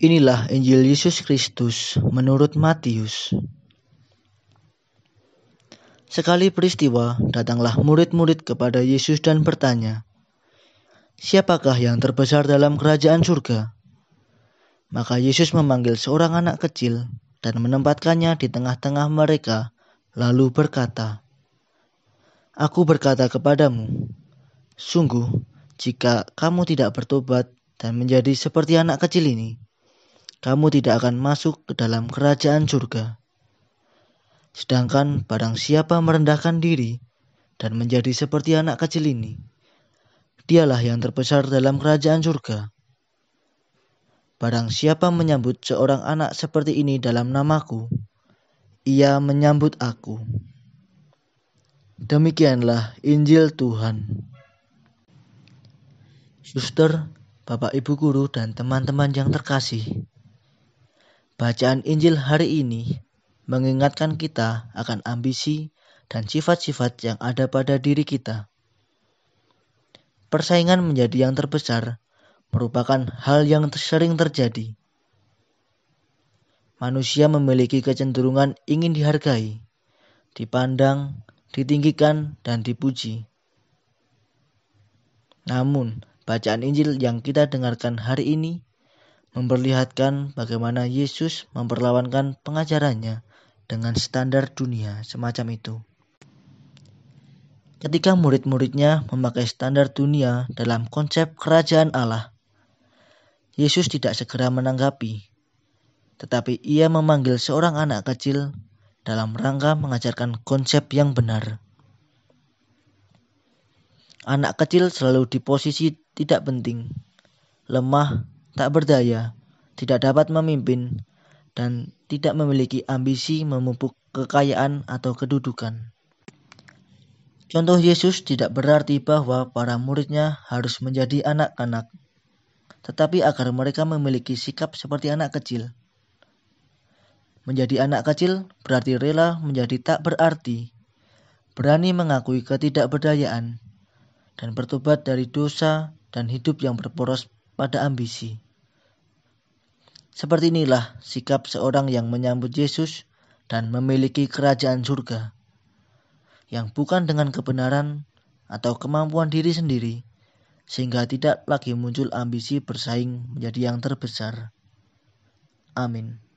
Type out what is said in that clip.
Inilah Injil Yesus Kristus menurut Matius. Sekali peristiwa, datanglah murid-murid kepada Yesus dan bertanya, "Siapakah yang terbesar dalam kerajaan surga?" Maka Yesus memanggil seorang anak kecil dan menempatkannya di tengah-tengah mereka, lalu berkata, "Aku berkata kepadamu, sungguh, jika kamu tidak bertobat dan menjadi seperti anak kecil ini, kamu tidak akan masuk ke dalam kerajaan surga. Sedangkan barang siapa merendahkan diri dan menjadi seperti anak kecil ini, dialah yang terbesar dalam kerajaan surga. Barang siapa menyambut seorang anak seperti ini dalam namaku, ia menyambut aku. Demikianlah Injil Tuhan. Suster, Bapak Ibu Guru, dan teman-teman yang terkasih. Bacaan Injil hari ini mengingatkan kita akan ambisi dan sifat-sifat yang ada pada diri kita. Persaingan menjadi yang terbesar merupakan hal yang sering terjadi. Manusia memiliki kecenderungan ingin dihargai, dipandang, ditinggikan, dan dipuji. Namun, bacaan Injil yang kita dengarkan hari ini memperlihatkan bagaimana Yesus memperlawankan pengajarannya dengan standar dunia semacam itu. Ketika murid-muridnya memakai standar dunia dalam konsep kerajaan Allah, Yesus tidak segera menanggapi, tetapi ia memanggil seorang anak kecil dalam rangka mengajarkan konsep yang benar. Anak kecil selalu di posisi tidak penting, lemah, tak berdaya, tidak dapat memimpin, dan tidak memiliki ambisi memupuk kekayaan atau kedudukan. Contoh Yesus tidak berarti bahwa para muridnya harus menjadi anak-anak, tetapi agar mereka memiliki sikap seperti anak kecil. Menjadi anak kecil berarti rela menjadi tak berarti, berani mengakui ketidakberdayaan, dan bertobat dari dosa dan hidup yang berporos pada ambisi. Seperti inilah sikap seorang yang menyambut Yesus dan memiliki kerajaan surga, yang bukan dengan kebenaran atau kemampuan diri sendiri, sehingga tidak lagi muncul ambisi bersaing menjadi yang terbesar. Amin.